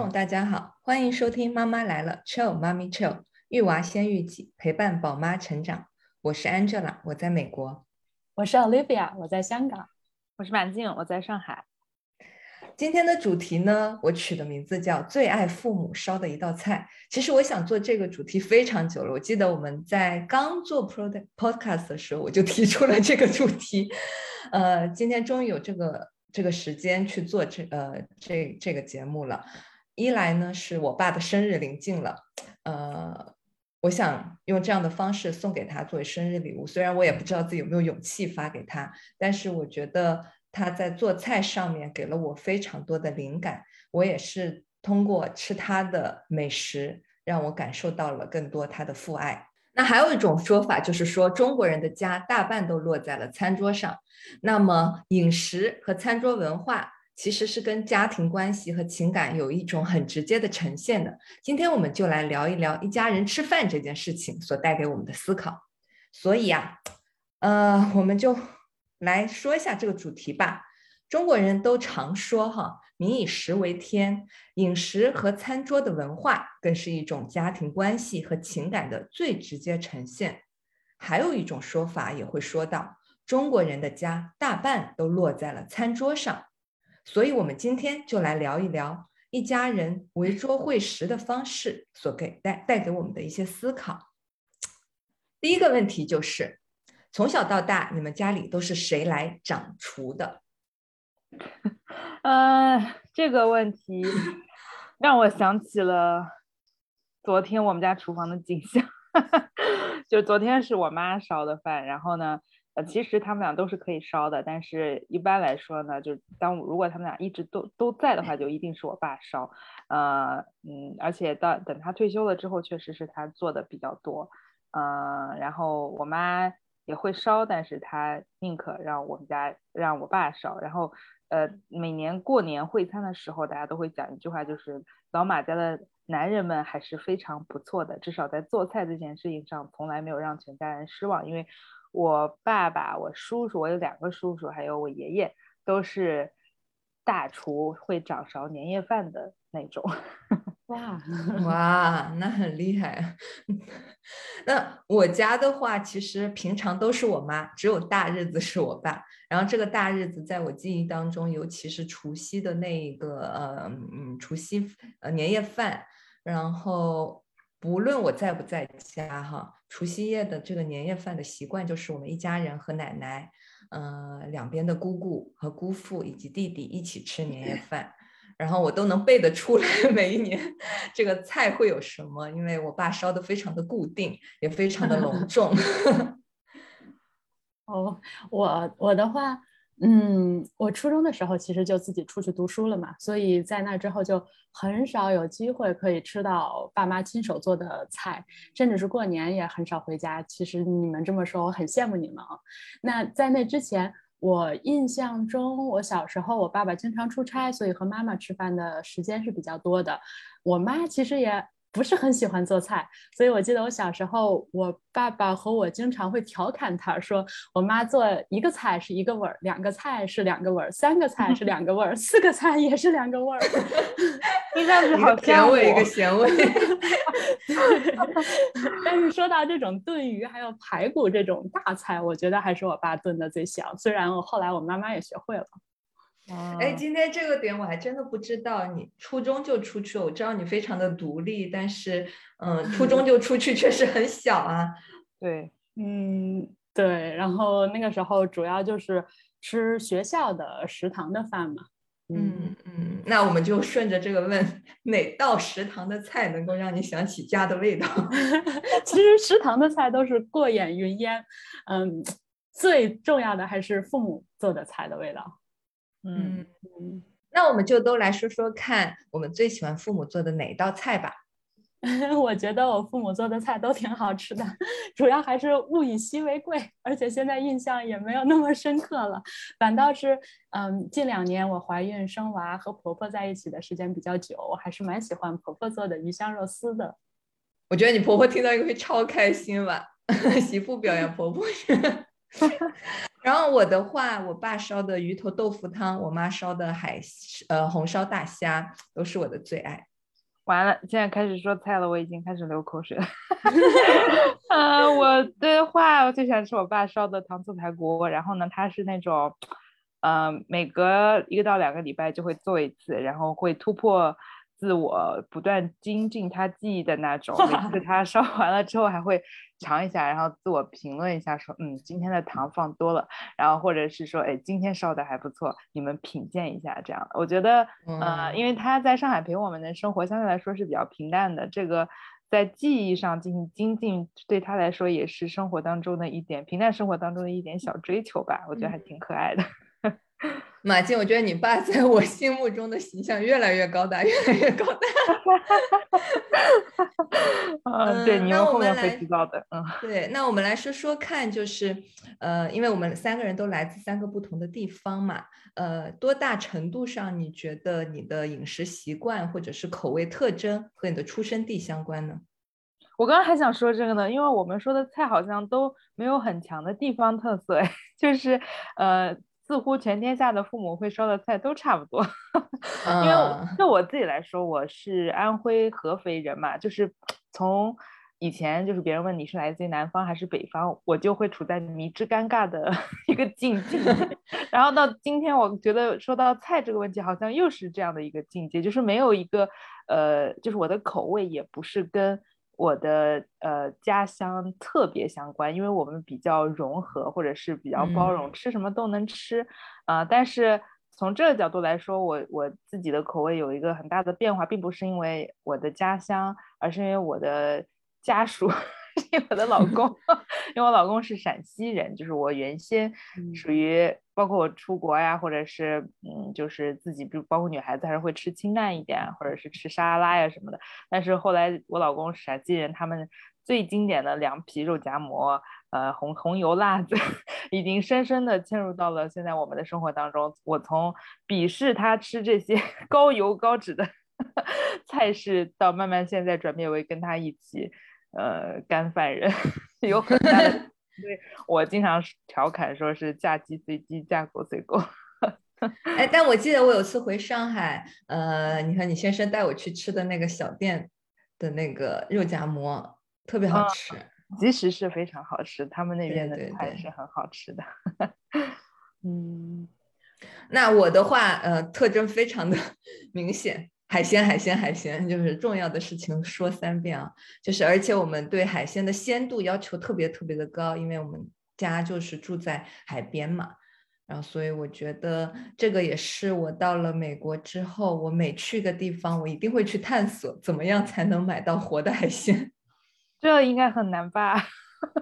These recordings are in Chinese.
众大家好，欢迎收听《妈妈来了》，Chill 妈咪 Chill，育娃先育己，陪伴宝妈成长。我是 Angela，我在美国；我是 Olivia，我在香港；我是满静，我在上海。今天的主题呢，我取的名字叫“最爱父母烧的一道菜”。其实我想做这个主题非常久了，我记得我们在刚做 Pod Podcast 的时候，我就提出了这个主题。呃，今天终于有这个这个时间去做这呃这这个节目了。一来呢，是我爸的生日临近了，呃，我想用这样的方式送给他作为生日礼物。虽然我也不知道自己有没有勇气发给他，但是我觉得他在做菜上面给了我非常多的灵感。我也是通过吃他的美食，让我感受到了更多他的父爱。那还有一种说法，就是说中国人的家大半都落在了餐桌上。那么饮食和餐桌文化。其实是跟家庭关系和情感有一种很直接的呈现的。今天我们就来聊一聊一家人吃饭这件事情所带给我们的思考。所以啊，呃，我们就来说一下这个主题吧。中国人都常说哈，民以食为天，饮食和餐桌的文化更是一种家庭关系和情感的最直接呈现。还有一种说法也会说到，中国人的家大半都落在了餐桌上。所以，我们今天就来聊一聊一家人围桌会食的方式所给带带给我们的一些思考。第一个问题就是，从小到大，你们家里都是谁来掌厨的？呃，这个问题 让我想起了昨天我们家厨房的景象。就昨天是我妈烧的饭，然后呢。呃，其实他们俩都是可以烧的，但是一般来说呢，就当如果他们俩一直都都在的话，就一定是我爸烧。呃，嗯，而且到等他退休了之后，确实是他做的比较多。嗯，然后我妈也会烧，但是她宁可让我们家让我爸烧。然后，呃，每年过年会餐的时候，大家都会讲一句话，就是老马家的男人们还是非常不错的，至少在做菜这件事情上，从来没有让全家人失望，因为。我爸爸、我叔叔，我有两个叔叔，还有我爷爷，都是大厨，会掌勺年夜饭的那种。哇 哇，那很厉害。那我家的话，其实平常都是我妈，只有大日子是我爸。然后这个大日子，在我记忆当中，尤其是除夕的那个呃嗯除夕呃年夜饭，然后。不论我在不在家，哈，除夕夜的这个年夜饭的习惯就是我们一家人和奶奶，嗯，两边的姑姑和姑父以及弟弟一起吃年夜饭，然后我都能背得出来每一年这个菜会有什么，因为我爸烧的非常的固定，也非常的隆重。哦，我我的话。嗯，我初中的时候其实就自己出去读书了嘛，所以在那之后就很少有机会可以吃到爸妈亲手做的菜，甚至是过年也很少回家。其实你们这么说，我很羡慕你们啊。那在那之前，我印象中，我小时候我爸爸经常出差，所以和妈妈吃饭的时间是比较多的。我妈其实也。不是很喜欢做菜，所以我记得我小时候，我爸爸和我经常会调侃他说：“我妈做一个菜是一个味儿，两个菜是两个味儿，三个菜是两个味儿，四个菜也是两个味儿。”听上去好甜味，一个咸味。但是说到这种炖鱼还有排骨这种大菜，我觉得还是我爸炖的最香。虽然我后来我妈妈也学会了。哎，今天这个点我还真的不知道。你初中就出去，我知道你非常的独立，但是，嗯，初中就出去 确实很小啊。对，嗯，对。然后那个时候主要就是吃学校的食堂的饭嘛。嗯嗯，那我们就顺着这个问，哪道食堂的菜能够让你想起家的味道？其实食堂的菜都是过眼云烟，嗯，最重要的还是父母做的菜的味道。嗯嗯，那我们就都来说说看，我们最喜欢父母做的哪一道菜吧。我觉得我父母做的菜都挺好吃的，主要还是物以稀为贵，而且现在印象也没有那么深刻了。反倒是，嗯，近两年我怀孕生娃和婆婆在一起的时间比较久，我还是蛮喜欢婆婆做的鱼香肉丝的。我觉得你婆婆听到应该会超开心吧，媳妇表扬婆婆。然后我的话，我爸烧的鱼头豆腐汤，我妈烧的海呃红烧大虾，都是我的最爱。完了，现在开始说菜了，我已经开始流口水了。嗯，我的话，我最喜欢吃我爸烧的糖醋排骨。然后呢，他是那种，嗯，每隔一个到两个礼拜就会做一次，然后会突破。自我不断精进他技艺的那种，每次 他烧完了之后还会尝一下，然后自我评论一下，说嗯今天的糖放多了，然后或者是说哎今天烧的还不错，你们品鉴一下这样。我觉得呃因为他在上海陪我们的生活相对来说是比较平淡的，这个在技艺上进行精进对他来说也是生活当中的一点平淡生活当中的一点小追求吧，我觉得还挺可爱的。马静，我觉得你爸在我心目中的形象越来越高大，越来越高大。嗯，对，你们后面会知道的。嗯，对，那我们来说说看，就是呃，因为我们三个人都来自三个不同的地方嘛，呃，多大程度上你觉得你的饮食习惯或者是口味特征和你的出生地相关呢？我刚刚还想说这个呢，因为我们说的菜好像都没有很强的地方特色，就是呃。似乎全天下的父母会烧的菜都差不多，因为就我自己来说，我是安徽合肥人嘛，就是从以前就是别人问你是来自于南方还是北方，我就会处在迷之尴尬的 一个境界。然后到今天，我觉得说到菜这个问题，好像又是这样的一个境界，就是没有一个呃，就是我的口味也不是跟。我的呃家乡特别相关，因为我们比较融合，或者是比较包容，吃什么都能吃，啊，但是从这个角度来说，我我自己的口味有一个很大的变化，并不是因为我的家乡，而是因为我的家属。因为我的老公，因为我老公是陕西人，就是我原先属于包括我出国呀，或者是嗯，就是自己，比如包括女孩子还是会吃清淡一点，或者是吃沙拉呀什么的。但是后来我老公陕西人，他们最经典的凉皮、肉夹馍，呃，红红油辣子，已经深深的嵌入到了现在我们的生活当中。我从鄙视他吃这些高油高脂的菜式，到慢慢现在转变为跟他一起。呃，干饭人 有很大的，所以我经常调侃说是嫁鸡随鸡，嫁狗随狗。哎，但我记得我有次回上海，呃，你和你先生带我去吃的那个小店的那个肉夹馍，特别好吃，即使是非常好吃，他们那边的菜是很好吃的。嗯，那我的话，呃，特征非常的明显。海鲜，海鲜，海鲜，就是重要的事情说三遍啊！就是而且我们对海鲜的鲜度要求特别特别的高，因为我们家就是住在海边嘛，然后所以我觉得这个也是我到了美国之后，我每去一个地方，我一定会去探索怎么样才能买到活的海鲜。这应该很难吧？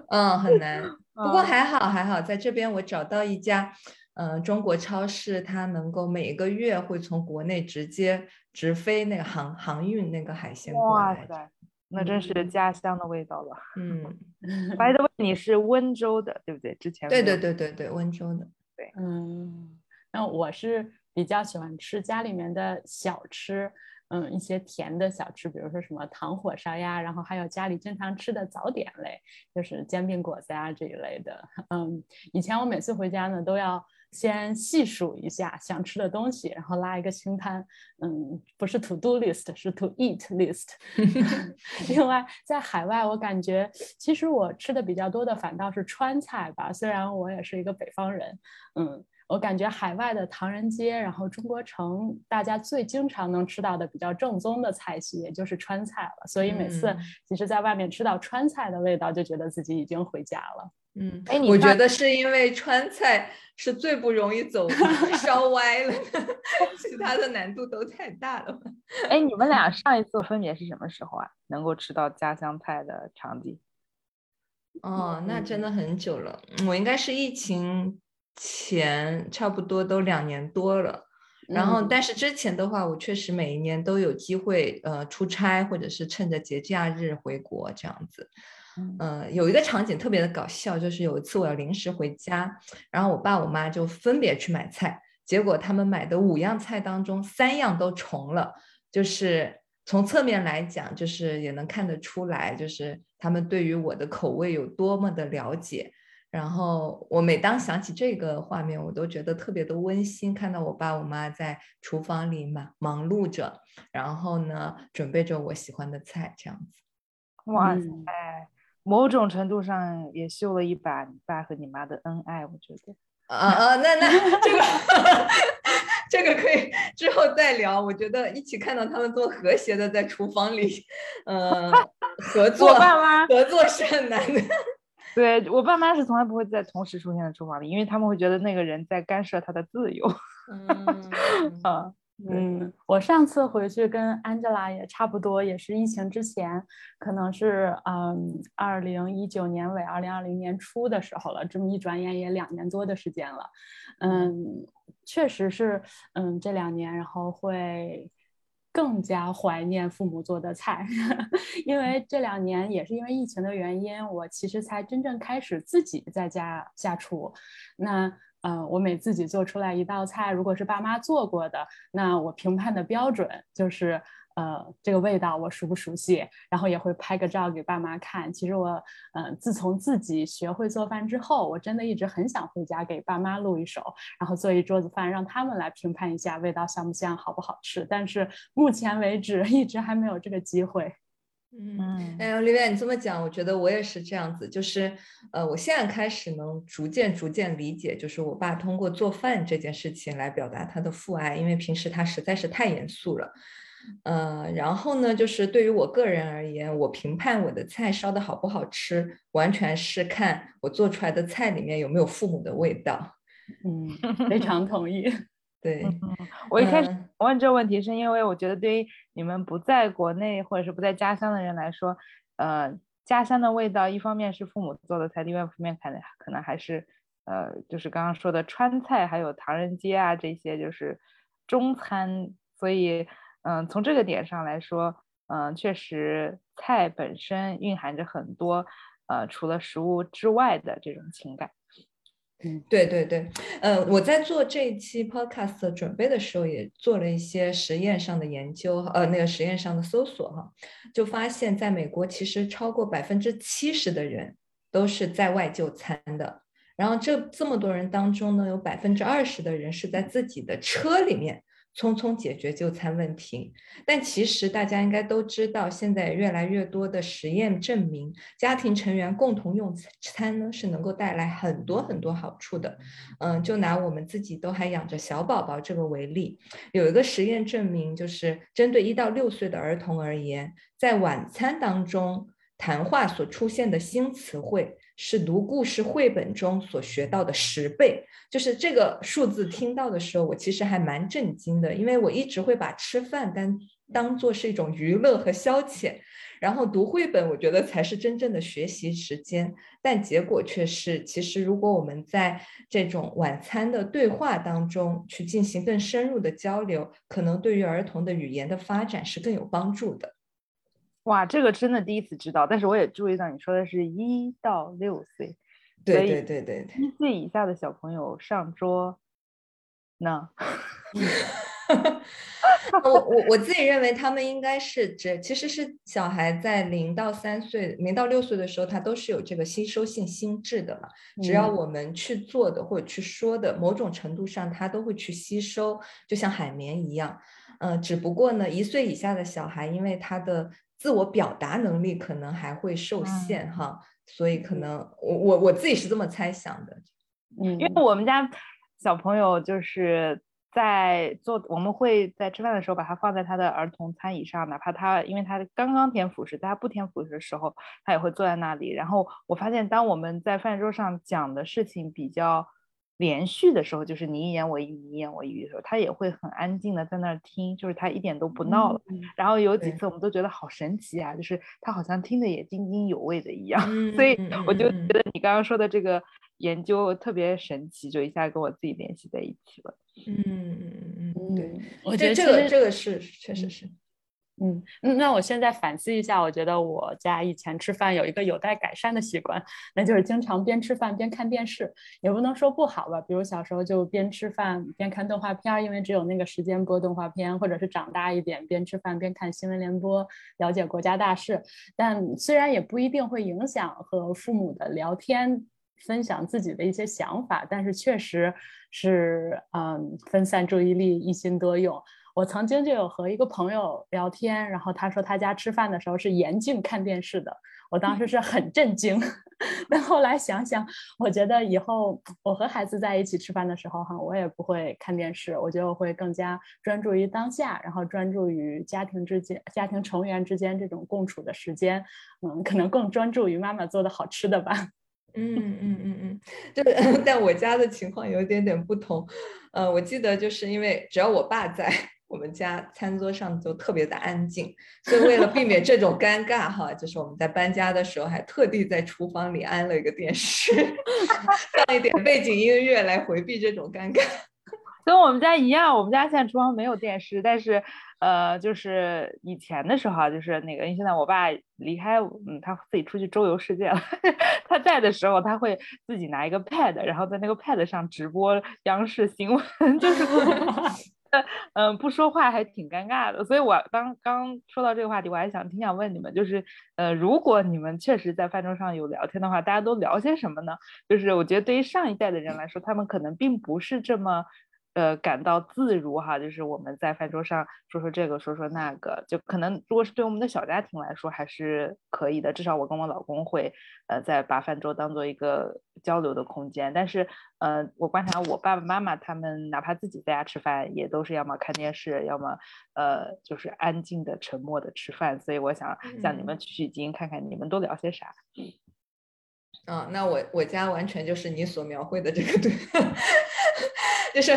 嗯，很难。不过还好还好，在这边我找到一家。嗯，中国超市它能够每个月会从国内直接直飞那个航航运那个海鲜过来。哇塞，那真是家乡的味道了。嗯，白的问你是温州的，对不对？之前对对对对对，温州的。对，嗯，那我是比较喜欢吃家里面的小吃。嗯，一些甜的小吃，比如说什么糖火烧呀，然后还有家里经常吃的早点类，就是煎饼果子呀这一类的。嗯，以前我每次回家呢，都要先细数一下想吃的东西，然后拉一个清单。嗯，不是 to do list，是 to eat list。另外，在海外，我感觉其实我吃的比较多的反倒是川菜吧，虽然我也是一个北方人。嗯。我感觉海外的唐人街，然后中国城，大家最经常能吃到的比较正宗的菜系，也就是川菜了。所以每次其实在外面吃到川菜的味道，就觉得自己已经回家了。嗯，哎，我觉得是因为川菜是最不容易走烧 歪了，其他的难度都太大了。哎，你们俩上一次分别是什么时候啊？能够吃到家乡菜的场景？哦，那真的很久了。我应该是疫情。前差不多都两年多了，然后但是之前的话，我确实每一年都有机会呃出差，或者是趁着节假日回国这样子。嗯，有一个场景特别的搞笑，就是有一次我要临时回家，然后我爸我妈就分别去买菜，结果他们买的五样菜当中三样都重了，就是从侧面来讲，就是也能看得出来，就是他们对于我的口味有多么的了解。然后我每当想起这个画面，我都觉得特别的温馨。看到我爸我妈在厨房里忙忙碌着，然后呢，准备着我喜欢的菜，这样子。哇塞，某种程度上也秀了一把你爸和你妈的恩爱，我觉得。啊啊，那那这个 这个可以之后再聊。我觉得一起看到他们多和谐的在厨房里，呃，合作，合作是很难的。对我爸妈是从来不会在同时出现在厨房里，因为他们会觉得那个人在干涉他的自由。嗯 啊。嗯，我上次回去跟 Angela 也差不多，也是疫情之前，可能是嗯二零一九年尾、二零二零年初的时候了。这么一转眼也两年多的时间了，嗯，确实是，嗯，这两年然后会更加怀念父母做的菜，因为这两年也是因为疫情的原因，我其实才真正开始自己在家下厨。那嗯，我每自己做出来一道菜，如果是爸妈做过的，那我评判的标准就是，呃，这个味道我熟不熟悉，然后也会拍个照给爸妈看。其实我，嗯，自从自己学会做饭之后，我真的一直很想回家给爸妈录一手，然后做一桌子饭，让他们来评判一下味道香不香，好不好吃。但是目前为止，一直还没有这个机会。嗯，哎，李远，你这么讲，我觉得我也是这样子，就是，呃，我现在开始能逐渐逐渐理解，就是我爸通过做饭这件事情来表达他的父爱，因为平时他实在是太严肃了，呃，然后呢，就是对于我个人而言，我评判我的菜烧的好不好吃，完全是看我做出来的菜里面有没有父母的味道。嗯，非常同意。对，我一开始问这个问题，是因为我觉得对于你们不在国内或者是不在家乡的人来说，呃，家乡的味道，一方面是父母做的菜，另外一方面可能可能还是，呃，就是刚刚说的川菜，还有唐人街啊这些，就是中餐。所以，嗯，从这个点上来说，嗯，确实菜本身蕴含着很多，呃，除了食物之外的这种情感。嗯，对对对，呃，我在做这一期 podcast 准备的时候，也做了一些实验上的研究，呃，那个实验上的搜索哈，就发现在美国，其实超过百分之七十的人都是在外就餐的，然后这这么多人当中呢，有百分之二十的人是在自己的车里面。匆匆解决就餐问题，但其实大家应该都知道，现在越来越多的实验证明，家庭成员共同用餐呢是能够带来很多很多好处的。嗯，就拿我们自己都还养着小宝宝这个为例，有一个实验证明，就是针对一到六岁的儿童而言，在晚餐当中谈话所出现的新词汇。是读故事绘本中所学到的十倍，就是这个数字听到的时候，我其实还蛮震惊的，因为我一直会把吃饭当当做是一种娱乐和消遣，然后读绘本，我觉得才是真正的学习时间，但结果却是，其实如果我们在这种晚餐的对话当中去进行更深入的交流，可能对于儿童的语言的发展是更有帮助的。哇，这个真的第一次知道，但是我也注意到你说的是一到六岁，对对对对对，一岁以下的小朋友上桌呢？我我我自己认为他们应该是这其实是小孩在零到三岁、零到六岁的时候，他都是有这个吸收性心智的嘛。只要我们去做的或者去说的，某种程度上他都会去吸收，就像海绵一样。嗯，只不过呢，一岁以下的小孩，因为他的自我表达能力可能还会受限哈，所以可能我我我自己是这么猜想的，嗯，因为我们家小朋友就是在做，我们会在吃饭的时候把他放在他的儿童餐椅上，哪怕他因为他刚刚填辅食，在他不填辅食的时候，他也会坐在那里。然后我发现，当我们在饭桌上讲的事情比较。连续的时候，就是你一言我一语，你一言我一语的时候，他也会很安静的在那儿听，就是他一点都不闹了。然后有几次我们都觉得好神奇啊，就是他好像听的也津津有味的一样。所以我就觉得你刚刚说的这个研究特别神奇，就一下跟我自己联系在一起了。嗯嗯嗯嗯，对，我觉得这个这个是确实是。嗯，那我现在反思一下，我觉得我家以前吃饭有一个有待改善的习惯，那就是经常边吃饭边看电视，也不能说不好吧。比如小时候就边吃饭边看动画片，因为只有那个时间播动画片，或者是长大一点边吃饭边看新闻联播，了解国家大事。但虽然也不一定会影响和父母的聊天。分享自己的一些想法，但是确实是嗯分散注意力，一心多用。我曾经就有和一个朋友聊天，然后他说他家吃饭的时候是严禁看电视的，我当时是很震惊。但后来想想，我觉得以后我和孩子在一起吃饭的时候，哈，我也不会看电视，我觉得我会更加专注于当下，然后专注于家庭之间、家庭成员之间这种共处的时间，嗯，可能更专注于妈妈做的好吃的吧。嗯嗯嗯嗯，就 但我家的情况有点点不同，呃，我记得就是因为只要我爸在。我们家餐桌上就特别的安静，所以为了避免这种尴尬，哈，就是我们在搬家的时候还特地在厨房里安了一个电视，放一点背景音乐来回避这种尴尬。跟我们家一样，我们家现在厨房没有电视，但是呃，就是以前的时候，就是那个，因为现在我爸离开，嗯，他自己出去周游世界了。他在的时候，他会自己拿一个 pad，然后在那个 pad 上直播央视新闻，就是。嗯，不说话还挺尴尬的，所以我刚刚说到这个话题，我还想挺想问你们，就是呃，如果你们确实在饭桌上有聊天的话，大家都聊些什么呢？就是我觉得对于上一代的人来说，他们可能并不是这么。呃，感到自如哈，就是我们在饭桌上说说这个，说说那个，就可能如果是对我们的小家庭来说，还是可以的。至少我跟我老公会，呃，在把饭桌当做一个交流的空间。但是，呃，我观察我爸爸妈妈他们，哪怕自己在家吃饭，也都是要么看电视，要么呃，就是安静的、沉默的吃饭。所以，我想向你们取取经，看看你们都聊些啥。嗯，那我我家完全就是你所描绘的这个对，就是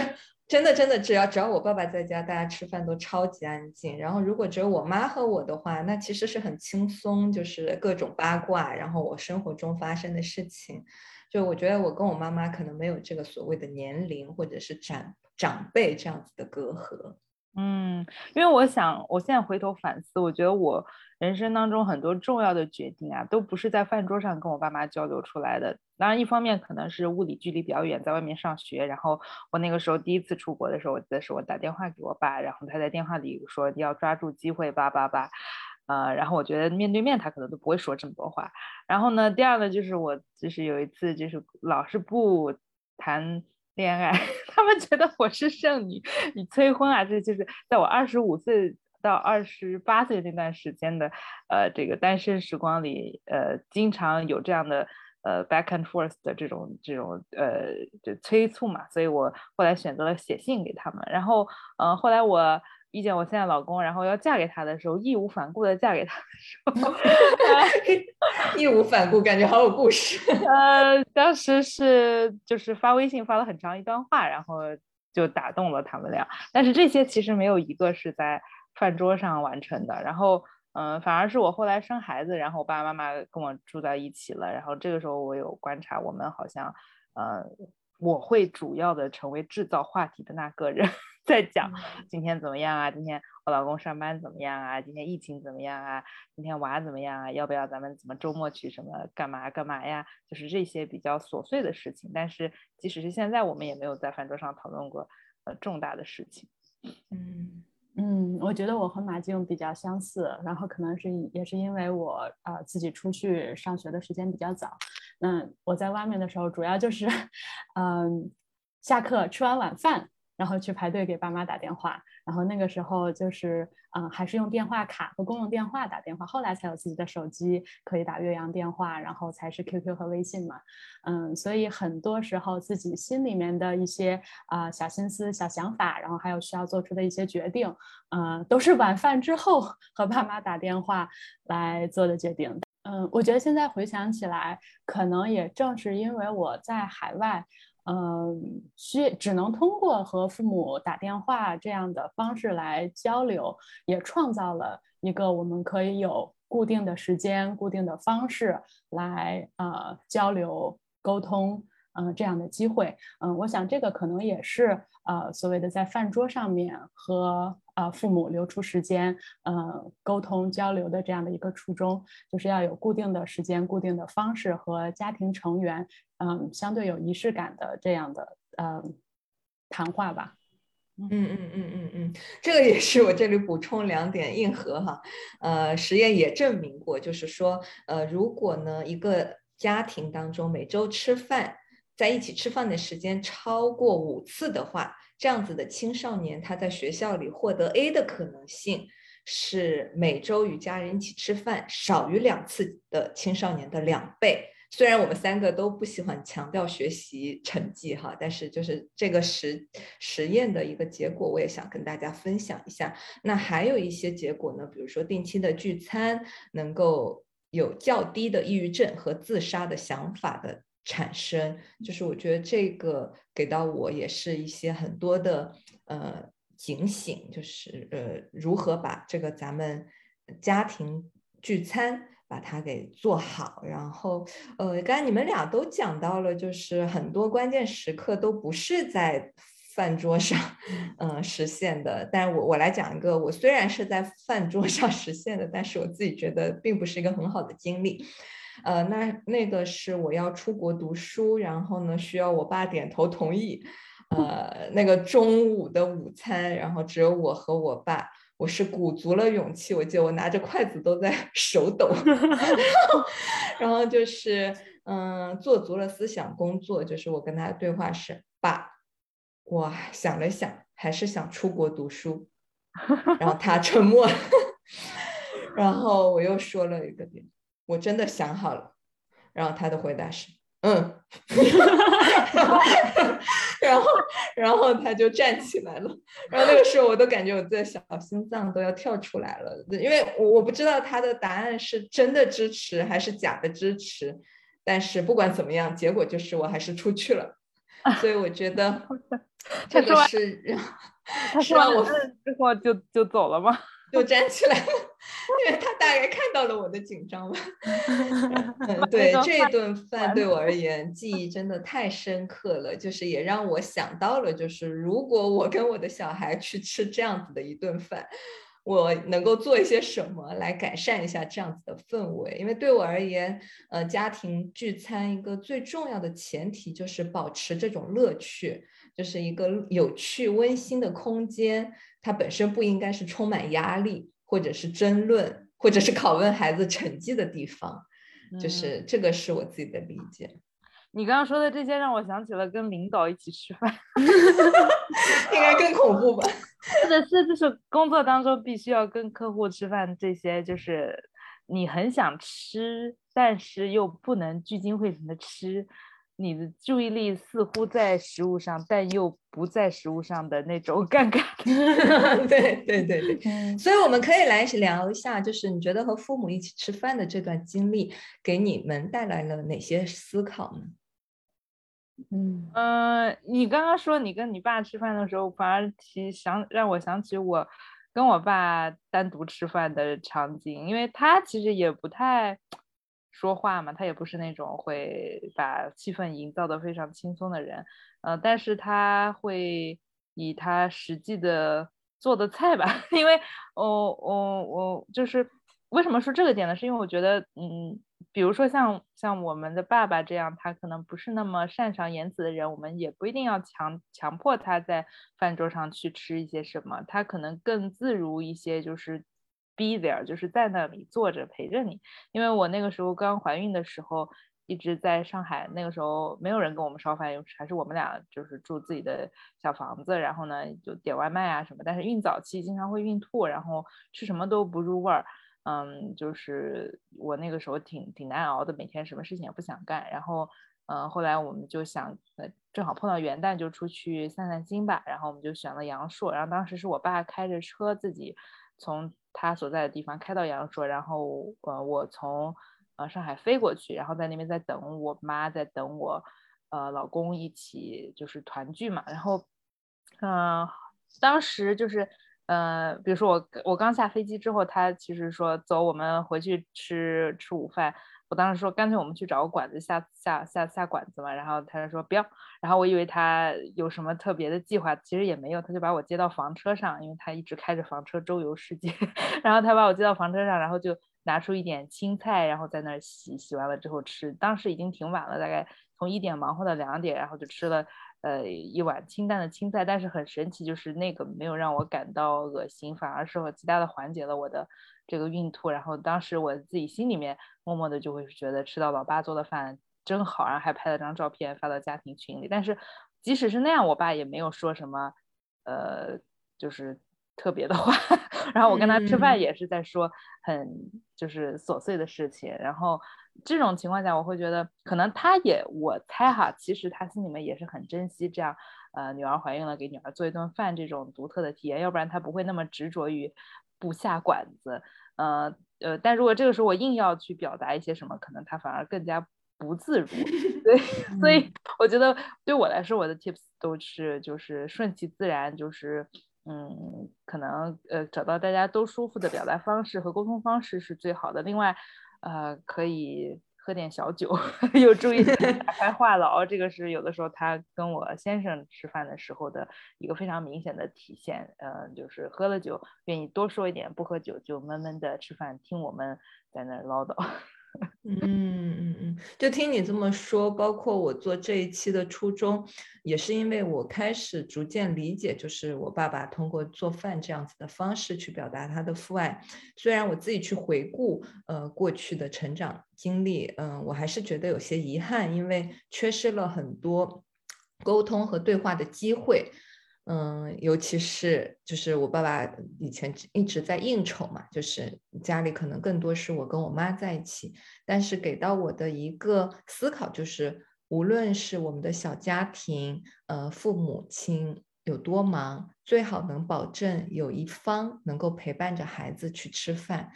真的真的，只要只要我爸爸在家，大家吃饭都超级安静。然后如果只有我妈和我的话，那其实是很轻松，就是各种八卦，然后我生活中发生的事情。就我觉得我跟我妈妈可能没有这个所谓的年龄或者是长长辈这样子的隔阂。嗯，因为我想，我现在回头反思，我觉得我人生当中很多重要的决定啊，都不是在饭桌上跟我爸妈交流出来的。当然，一方面可能是物理距离比较远，在外面上学，然后我那个时候第一次出国的时候，我记得是我打电话给我爸，然后他在电话里说要抓住机会，叭叭叭，呃，然后我觉得面对面他可能都不会说这么多话。然后呢，第二呢，就是我就是有一次就是老是不谈。恋爱，他们觉得我是剩女，你 催婚啊？这就是在我二十五岁到二十八岁那段时间的，呃，这个单身时光里，呃，经常有这样的呃 back and forth 的这种这种呃就催促嘛，所以我后来选择了写信给他们，然后，嗯，后来我。遇见我现在老公，然后要嫁给他的时候，义无反顾的嫁给他的时候，义无反顾，感觉好有故事。呃，当时是就是发微信发了很长一段话，然后就打动了他们俩。但是这些其实没有一个是在饭桌上完成的。然后，嗯，反而是我后来生孩子，然后我爸爸妈妈跟我住在一起了。然后这个时候我有观察，我们好像，呃，我会主要的成为制造话题的那个人。在讲今天怎么样啊？今天我老公上班怎么样啊？今天疫情怎么样啊？今天娃怎么样啊？要不要咱们怎么周末去什么干嘛干嘛呀？就是这些比较琐碎的事情。但是即使是现在，我们也没有在饭桌上讨论过呃重大的事情。嗯嗯，我觉得我和马静比较相似，然后可能是也是因为我啊自己出去上学的时间比较早。那，我在外面的时候主要就是 嗯下课吃完晚饭。然后去排队给爸妈打电话，然后那个时候就是，嗯，还是用电话卡和公用电话打电话，后来才有自己的手机可以打越洋电话，然后才是 QQ 和微信嘛，嗯，所以很多时候自己心里面的一些啊小心思、小想法，然后还有需要做出的一些决定，嗯，都是晚饭之后和爸妈打电话来做的决定。嗯，我觉得现在回想起来，可能也正是因为我在海外。嗯，需只能通过和父母打电话这样的方式来交流，也创造了一个我们可以有固定的时间、固定的方式来呃交流沟通，嗯，这样的机会。嗯，我想这个可能也是呃所谓的在饭桌上面和呃父母留出时间，嗯，沟通交流的这样的一个初衷，就是要有固定的时间、固定的方式和家庭成员。嗯，相对有仪式感的这样的呃谈话吧。嗯嗯嗯嗯嗯，这个也是我这里补充两点硬核哈。呃，实验也证明过，就是说，呃，如果呢一个家庭当中每周吃饭在一起吃饭的时间超过五次的话，这样子的青少年他在学校里获得 A 的可能性是每周与家人一起吃饭少于两次的青少年的两倍。虽然我们三个都不喜欢强调学习成绩哈，但是就是这个实实验的一个结果，我也想跟大家分享一下。那还有一些结果呢，比如说定期的聚餐能够有较低的抑郁症和自杀的想法的产生，就是我觉得这个给到我也是一些很多的呃警醒，就是呃如何把这个咱们家庭聚餐。把它给做好，然后，呃，刚才你们俩都讲到了，就是很多关键时刻都不是在饭桌上，嗯，实现的。但我我来讲一个，我虽然是在饭桌上实现的，但是我自己觉得并不是一个很好的经历。呃，那那个是我要出国读书，然后呢，需要我爸点头同意，呃，那个中午的午餐，然后只有我和我爸。我是鼓足了勇气，我记得我拿着筷子都在 手抖，然后就是嗯，做足了思想工作，就是我跟他的对话是：爸，我想了想，还是想出国读书。然后他沉默，然后我又说了一个点，我真的想好了。然后他的回答是。嗯，然后，然后他就站起来了，然后那个时候我都感觉我的小心脏都要跳出来了，因为我我不知道他的答案是真的支持还是假的支持，但是不管怎么样，结果就是我还是出去了，所以我觉得这个是他说完我之后就就走了吗？就站起来了，因为他大概看到了我的紧张吧。嗯，对，这顿饭对我而言记忆真的太深刻了，就是也让我想到了，就是如果我跟我的小孩去吃这样子的一顿饭，我能够做一些什么来改善一下这样子的氛围？因为对我而言，呃，家庭聚餐一个最重要的前提就是保持这种乐趣，就是一个有趣温馨的空间。它本身不应该是充满压力，或者是争论，或者是拷问孩子成绩的地方，就是这个是我自己的理解。你刚刚说的这些让我想起了跟领导一起吃饭，应该更恐怖吧？或者是就是工作当中必须要跟客户吃饭，这些就是你很想吃，但是又不能聚精会神的吃。你的注意力似乎在食物上，但又不在食物上的那种 尴尬。对对对对，所以我们可以来聊一下，就是你觉得和父母一起吃饭的这段经历，给你们带来了哪些思考呢？嗯呃，你刚刚说你跟你爸吃饭的时候，反而提想让我想起我跟我爸单独吃饭的场景，因为他其实也不太。说话嘛，他也不是那种会把气氛营造的非常轻松的人，呃，但是他会以他实际的做的菜吧，因为，我我我就是为什么说这个点呢？是因为我觉得，嗯，比如说像像我们的爸爸这样，他可能不是那么擅长言辞的人，我们也不一定要强强迫他在饭桌上去吃一些什么，他可能更自如一些，就是。Be there 就是在那里坐着陪着你，因为我那个时候刚怀孕的时候一直在上海，那个时候没有人跟我们烧饭，还是我们俩就是住自己的小房子，然后呢就点外卖啊什么。但是孕早期经常会孕吐，然后吃什么都不入味儿，嗯，就是我那个时候挺挺难熬的，每天什么事情也不想干。然后嗯，后来我们就想，呃，正好碰到元旦就出去散散心吧，然后我们就选了阳朔，然后当时是我爸开着车自己从。他所在的地方开到阳朔，然后呃，我从呃上海飞过去，然后在那边在等我妈，在等我呃老公一起就是团聚嘛。然后嗯，当时就是呃，比如说我我刚下飞机之后，他其实说走，我们回去吃吃午饭。我当时说干脆我们去找个馆子下下下下馆子嘛。然后他就说不要。然后我以为他有什么特别的计划，其实也没有，他就把我接到房车上，因为他一直开着房车周游世界。然后他把我接到房车上，然后就拿出一点青菜，然后在那儿洗，洗完了之后吃。当时已经挺晚了，大概从一点忙活到两点，然后就吃了呃一碗清淡的青菜。但是很神奇，就是那个没有让我感到恶心，反而是我极大的缓解了我的这个孕吐，然后当时我自己心里面默默的就会觉得吃到老爸做的饭真好，然后还拍了张照片发到家庭群里。但是即使是那样，我爸也没有说什么，呃，就是特别的话。然后我跟他吃饭也是在说很就是琐碎的事情。然后这种情况下，我会觉得可能他也我猜哈，其实他心里面也是很珍惜这样，呃，女儿怀孕了给女儿做一顿饭这种独特的体验，要不然他不会那么执着于不下馆子。呃呃，但如果这个时候我硬要去表达一些什么，可能他反而更加不自如。对，所以我觉得对我来说，我的 tips 都是就是顺其自然，就是嗯，可能呃找到大家都舒服的表达方式和沟通方式是最好的。另外，呃，可以。喝点小酒，有助于打开话痨，这个是有的时候他跟我先生吃饭的时候的一个非常明显的体现。嗯，就是喝了酒愿意多说一点，不喝酒就闷闷的吃饭，听我们在那唠叨。嗯嗯嗯，就听你这么说，包括我做这一期的初衷，也是因为我开始逐渐理解，就是我爸爸通过做饭这样子的方式去表达他的父爱。虽然我自己去回顾，呃，过去的成长经历，嗯，我还是觉得有些遗憾，因为缺失了很多沟通和对话的机会。嗯，尤其是就是我爸爸以前一直在应酬嘛，就是家里可能更多是我跟我妈在一起，但是给到我的一个思考就是，无论是我们的小家庭，呃，父母亲有多忙，最好能保证有一方能够陪伴着孩子去吃饭。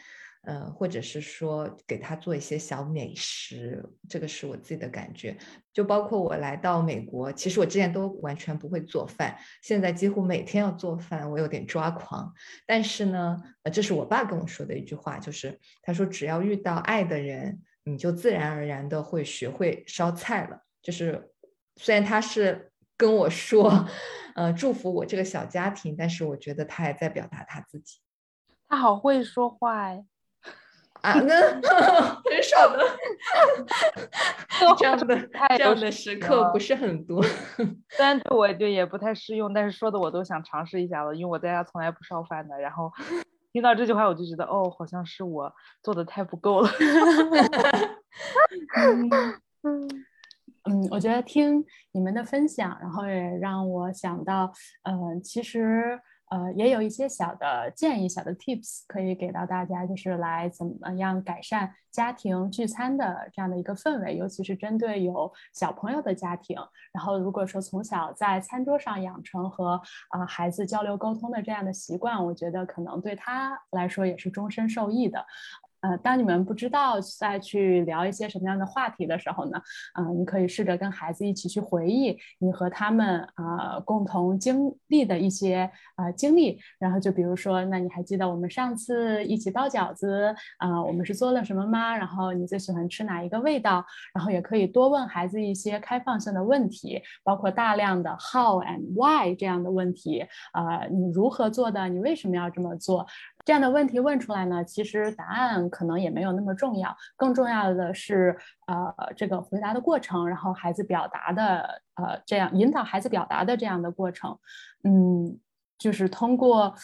嗯，或者是说给他做一些小美食，这个是我自己的感觉。就包括我来到美国，其实我之前都完全不会做饭，现在几乎每天要做饭，我有点抓狂。但是呢，呃，这是我爸跟我说的一句话，就是他说只要遇到爱的人，你就自然而然的会学会烧菜了。就是虽然他是跟我说，呃，祝福我这个小家庭，但是我觉得他也在表达他自己。他好会说话呀。啊，那 很少的，这样的这样的时刻不是很多。虽然对我就也不太适用，但是说的我都想尝试一下了，因为我在家从来不烧饭的。然后听到这句话，我就觉得哦，好像是我做的太不够了。嗯嗯，我觉得听你们的分享，然后也让我想到，嗯，其实。呃，也有一些小的建议、小的 tips 可以给到大家，就是来怎么样改善家庭聚餐的这样的一个氛围，尤其是针对有小朋友的家庭。然后，如果说从小在餐桌上养成和啊孩子交流沟通的这样的习惯，我觉得可能对他来说也是终身受益的。呃，当你们不知道再去聊一些什么样的话题的时候呢，啊，你可以试着跟孩子一起去回忆你和他们啊共同经历的一些啊经历，然后就比如说，那你还记得我们上次一起包饺子啊，我们是做了什么吗？然后你最喜欢吃哪一个味道？然后也可以多问孩子一些开放性的问题，包括大量的 how and why 这样的问题啊，你如何做的？你为什么要这么做？这样的问题问出来呢，其实答案可能也没有那么重要，更重要的是，呃，这个回答的过程，然后孩子表达的，呃，这样引导孩子表达的这样的过程，嗯，就是通过，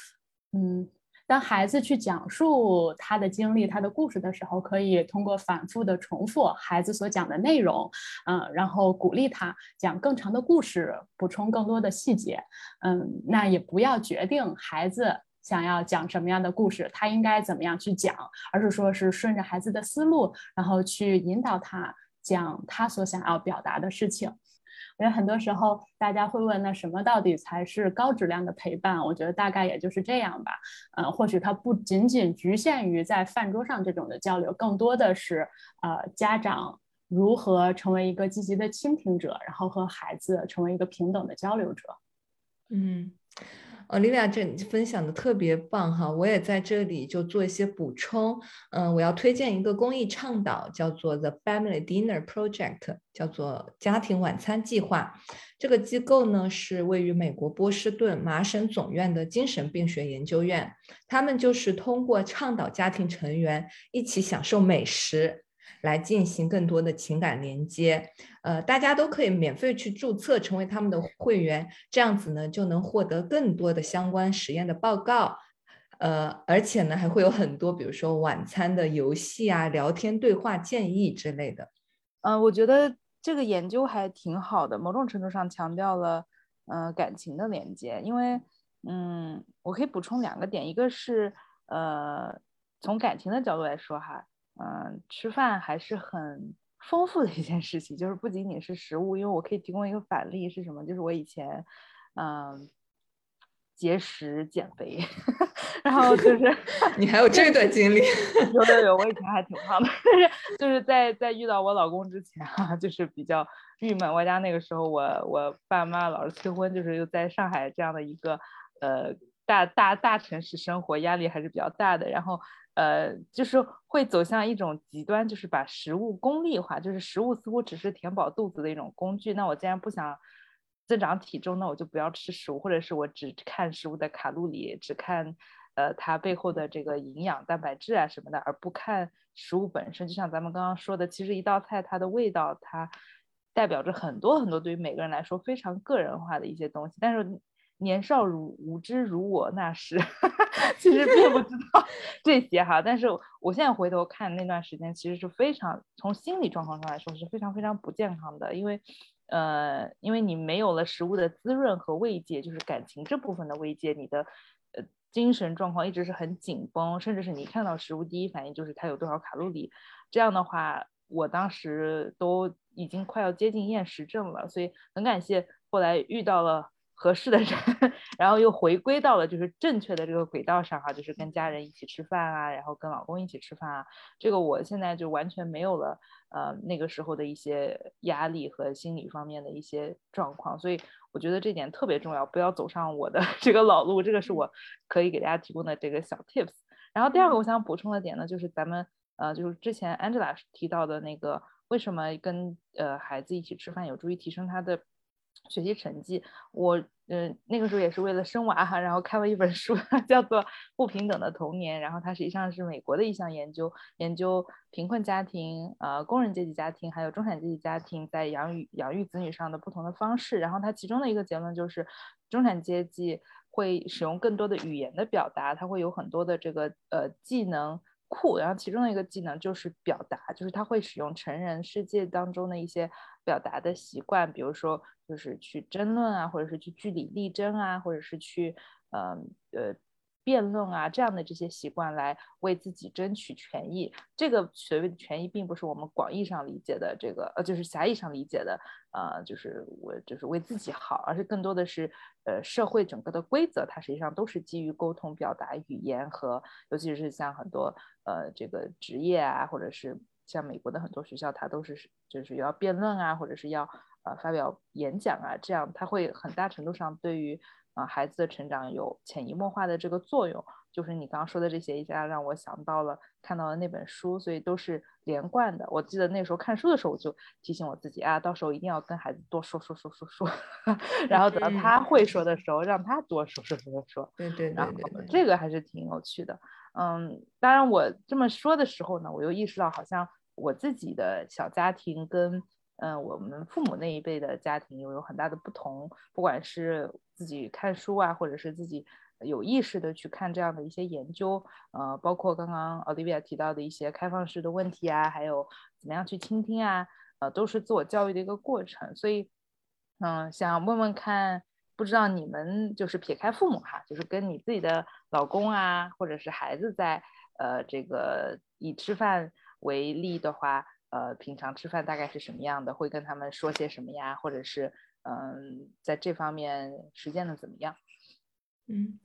嗯，当孩子去讲述他的经历、他的故事的时候，可以通过反复的重复孩子所讲的内容，嗯，然后鼓励他讲更长的故事，补充更多的细节，嗯，那也不要决定孩子。想要讲什么样的故事，他应该怎么样去讲，而是说是顺着孩子的思路，然后去引导他讲他所想要表达的事情。我觉得很多时候大家会问，那什么到底才是高质量的陪伴？我觉得大概也就是这样吧。嗯，或许它不仅仅局限于在饭桌上这种的交流，更多的是呃家长如何成为一个积极的倾听者，然后和孩子成为一个平等的交流者。嗯。哦，Livia，这分享的特别棒哈！我也在这里就做一些补充。嗯，我要推荐一个公益倡导，叫做 The Family Dinner Project，叫做家庭晚餐计划。这个机构呢是位于美国波士顿麻省总院的精神病学研究院，他们就是通过倡导家庭成员一起享受美食。来进行更多的情感连接，呃，大家都可以免费去注册成为他们的会员，这样子呢就能获得更多的相关实验的报告，呃，而且呢还会有很多，比如说晚餐的游戏啊、聊天对话建议之类的。嗯，我觉得这个研究还挺好的，某种程度上强调了呃感情的连接。因为嗯，我可以补充两个点，一个是呃从感情的角度来说哈，嗯，吃饭还是很。丰富的一件事情，就是不仅仅是食物，因为我可以提供一个反例是什么？就是我以前，嗯，节食减肥，然后就是 你还有这段经历？有有有，我以前还挺胖的，但是就是在在遇到我老公之前啊，就是比较郁闷。外加那个时候我我爸妈老是催婚，就是又在上海这样的一个呃大大大城市生活，压力还是比较大的，然后。呃，就是会走向一种极端，就是把食物功利化，就是食物似乎只是填饱肚子的一种工具。那我既然不想增长体重，那我就不要吃食物，或者是我只看食物的卡路里，只看呃它背后的这个营养、蛋白质啊什么的，而不看食物本身。就像咱们刚刚说的，其实一道菜它的味道，它代表着很多很多对于每个人来说非常个人化的一些东西，但是。年少如无知如我那时 其实并不知道 这些哈。但是我现在回头看那段时间，其实是非常从心理状况上来说是非常非常不健康的。因为，呃，因为你没有了食物的滋润和慰藉，就是感情这部分的慰藉，你的呃精神状况一直是很紧绷，甚至是你看到食物第一反应就是它有多少卡路里。这样的话，我当时都已经快要接近厌食症了。所以很感谢后来遇到了。合适的人，然后又回归到了就是正确的这个轨道上哈，就是跟家人一起吃饭啊，然后跟老公一起吃饭啊，这个我现在就完全没有了，呃，那个时候的一些压力和心理方面的一些状况，所以我觉得这点特别重要，不要走上我的 这个老路，这个是我可以给大家提供的这个小 tips。然后第二个我想补充的点呢，就是咱们呃，就是之前 Angela 提到的那个，为什么跟呃孩子一起吃饭有助于提升他的。学习成绩，我嗯那个时候也是为了生娃哈，然后看了一本书，叫做《不平等的童年》，然后它实际上是美国的一项研究，研究贫困家庭、呃工人阶级家庭还有中产阶级家庭在养育养育子女上的不同的方式，然后它其中的一个结论就是，中产阶级会使用更多的语言的表达，它会有很多的这个呃技能。库，然后其中的一个技能就是表达，就是他会使用成人世界当中的一些表达的习惯，比如说就是去争论啊，或者是去据理力争啊，或者是去，呃呃。辩论啊，这样的这些习惯来为自己争取权益，这个所谓的权益，并不是我们广义上理解的这个，呃，就是狭义上理解的，呃，就是我就是为自己好，而是更多的是，呃，社会整个的规则，它实际上都是基于沟通、表达、语言和，尤其是像很多，呃，这个职业啊，或者是像美国的很多学校，它都是就是要辩论啊，或者是要呃发表演讲啊，这样它会很大程度上对于。啊，孩子的成长有潜移默化的这个作用，就是你刚刚说的这些，一下让我想到了看到的那本书，所以都是连贯的。我记得那时候看书的时候，我就提醒我自己啊，到时候一定要跟孩子多说说说说说，然后等到他会说的时候，让他多说说说说说。对对对对，这个还是挺有趣的。嗯，当然我这么说的时候呢，我又意识到好像我自己的小家庭跟。嗯，我们父母那一辈的家庭又有很大的不同，不管是自己看书啊，或者是自己有意识的去看这样的一些研究，呃，包括刚刚 Olivia 提到的一些开放式的问题啊，还有怎么样去倾听啊，呃，都是自我教育的一个过程。所以，嗯，想问问看，不知道你们就是撇开父母哈，就是跟你自己的老公啊，或者是孩子在，呃，这个以吃饭为例的话。呃，平常吃饭大概是什么样的？会跟他们说些什么呀？或者是，嗯，在这方面实践的怎么样？嗯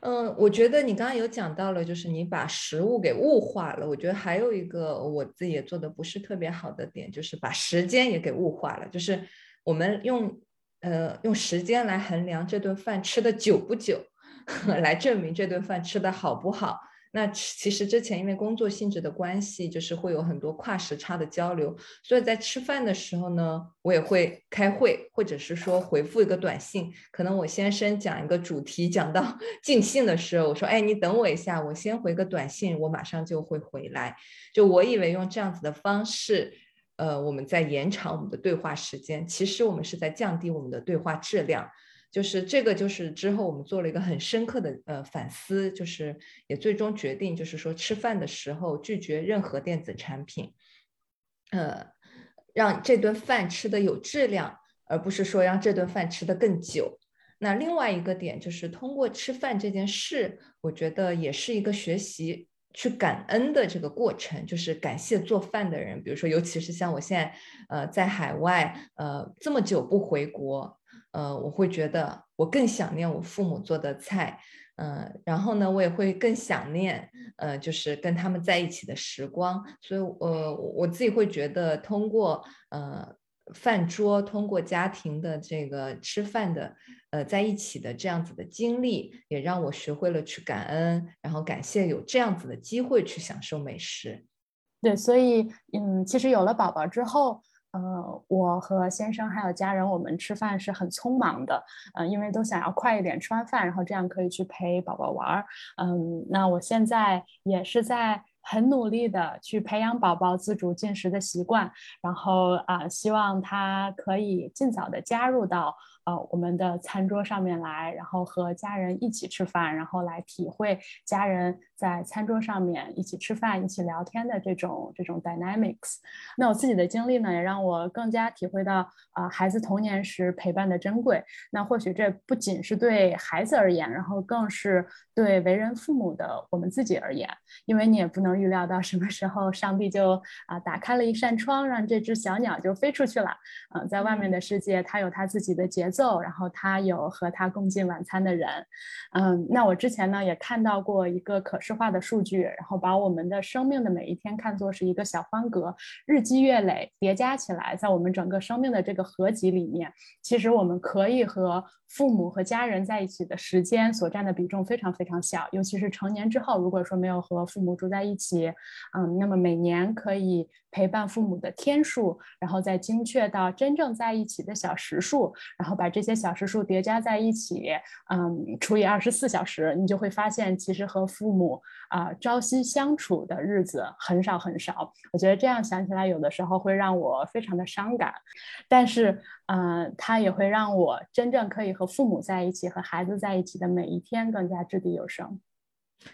嗯，我觉得你刚刚有讲到了，就是你把食物给物化了。我觉得还有一个我自己也做的不是特别好的点，就是把时间也给物化了。就是我们用呃用时间来衡量这顿饭吃的久不久，来证明这顿饭吃的好不好。那其实之前因为工作性质的关系，就是会有很多跨时差的交流，所以在吃饭的时候呢，我也会开会，或者是说回复一个短信。可能我先生讲一个主题讲到 尽兴的时候，我说：“哎，你等我一下，我先回个短信，我马上就会回来。”就我以为用这样子的方式，呃，我们在延长我们的对话时间，其实我们是在降低我们的对话质量。就是这个，就是之后我们做了一个很深刻的呃反思，就是也最终决定，就是说吃饭的时候拒绝任何电子产品，呃，让这顿饭吃的有质量，而不是说让这顿饭吃的更久。那另外一个点就是通过吃饭这件事，我觉得也是一个学习去感恩的这个过程，就是感谢做饭的人，比如说尤其是像我现在呃在海外呃这么久不回国。呃，我会觉得我更想念我父母做的菜，嗯，然后呢，我也会更想念，呃，就是跟他们在一起的时光。所以，呃，我自己会觉得，通过呃饭桌，通过家庭的这个吃饭的，呃，在一起的这样子的经历，也让我学会了去感恩，然后感谢有这样子的机会去享受美食。对，所以，嗯，其实有了宝宝之后。呃，我和先生还有家人，我们吃饭是很匆忙的，嗯，因为都想要快一点吃完饭，然后这样可以去陪宝宝玩儿。嗯，那我现在也是在很努力的去培养宝宝自主进食的习惯，然后啊，希望他可以尽早的加入到。呃，我们的餐桌上面来，然后和家人一起吃饭，然后来体会家人在餐桌上面一起吃饭、一起聊天的这种这种 dynamics。那我自己的经历呢，也让我更加体会到啊，孩子童年时陪伴的珍贵。那或许这不仅是对孩子而言，然后更是对为人父母的我们自己而言，因为你也不能预料到什么时候上帝就啊打开了一扇窗，让这只小鸟就飞出去了。嗯，在外面的世界，它有它自己的节奏。奏，然后他有和他共进晚餐的人，嗯，那我之前呢也看到过一个可视化的数据，然后把我们的生命的每一天看作是一个小方格，日积月累叠加起来，在我们整个生命的这个合集里面，其实我们可以和。父母和家人在一起的时间所占的比重非常非常小，尤其是成年之后，如果说没有和父母住在一起，嗯，那么每年可以陪伴父母的天数，然后再精确到真正在一起的小时数，然后把这些小时数叠加在一起，嗯，除以二十四小时，你就会发现，其实和父母啊朝夕相处的日子很少很少。我觉得这样想起来，有的时候会让我非常的伤感，但是，嗯，它也会让我真正可以。和父母在一起，和孩子在一起的每一天更加掷地有声。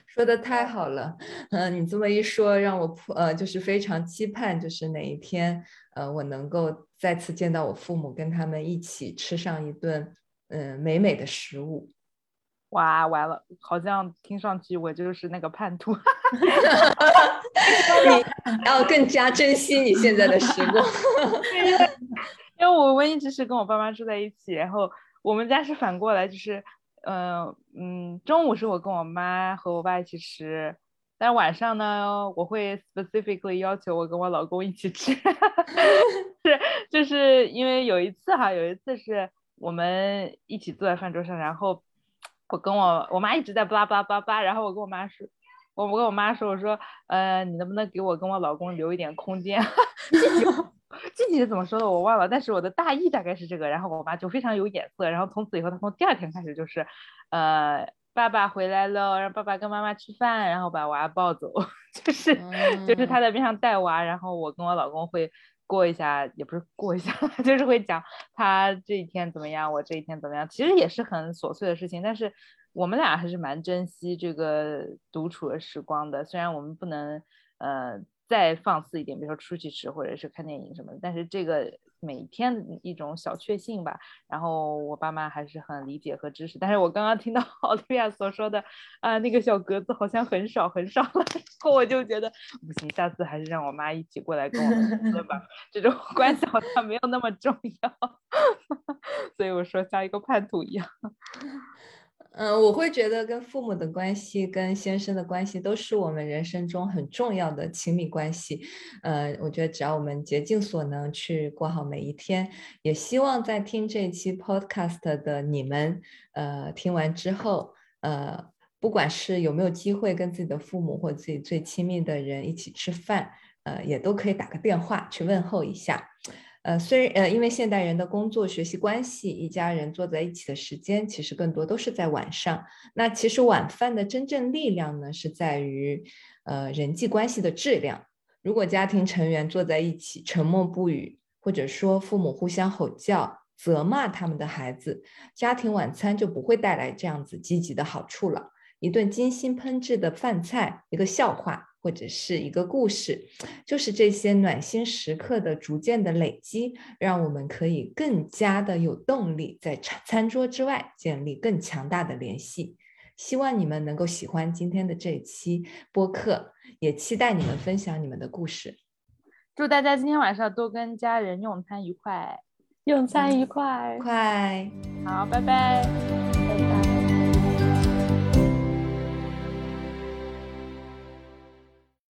说的太好了，嗯，你这么一说，让我呃就是非常期盼，就是哪一天呃我能够再次见到我父母，跟他们一起吃上一顿嗯美美的食物。哇，完了，好像听上去我就是那个叛徒。你要更加珍惜你现在的时光，因为我们一直是跟我爸妈住在一起，然后。我们家是反过来，就是，嗯嗯，中午是我跟我妈和我爸一起吃，但晚上呢，我会 specifically 要求我跟我老公一起吃，是，就是因为有一次哈，有一次是我们一起坐在饭桌上，然后我跟我我妈一直在巴拉巴拉巴拉，然后我跟我妈说，我我跟我妈说，我说，呃，你能不能给我跟我老公留一点空间？具体是怎么说的我忘了，但是我的大意大概是这个。然后我妈就非常有眼色，然后从此以后，她从第二天开始就是，呃，爸爸回来了，让爸爸跟妈妈吃饭，然后把娃抱走，就是就是她在边上带娃，然后我跟我老公会过一下，也不是过一下，就是会讲他这一天怎么样，我这一天怎么样，其实也是很琐碎的事情，但是我们俩还是蛮珍惜这个独处的时光的，虽然我们不能，呃。再放肆一点，比如说出去吃或者是看电影什么的，但是这个每天一种小确幸吧。然后我爸妈还是很理解和支持。但是我刚刚听到 奥利亚所说的啊，那个小格子好像很少很少了，然后我就觉得不行，下次还是让我妈一起过来跟我们吃吧。这种关系好像没有那么重要，所以我说像一个叛徒一样。嗯，我会觉得跟父母的关系、跟先生的关系都是我们人生中很重要的亲密关系。呃，我觉得只要我们竭尽所能去过好每一天，也希望在听这一期 podcast 的你们，呃，听完之后，呃，不管是有没有机会跟自己的父母或自己最亲密的人一起吃饭，呃，也都可以打个电话去问候一下。呃，虽然呃，因为现代人的工作、学习关系，一家人坐在一起的时间其实更多都是在晚上。那其实晚饭的真正力量呢，是在于呃人际关系的质量。如果家庭成员坐在一起沉默不语，或者说父母互相吼叫，责骂他们的孩子，家庭晚餐就不会带来这样子积极的好处了。一顿精心烹制的饭菜，一个笑话或者是一个故事，就是这些暖心时刻的逐渐的累积，让我们可以更加的有动力在餐餐桌之外建立更强大的联系。希望你们能够喜欢今天的这一期播客，也期待你们分享你们的故事。祝大家今天晚上都跟家人用餐愉快，用餐愉快，快，好，拜拜，拜拜。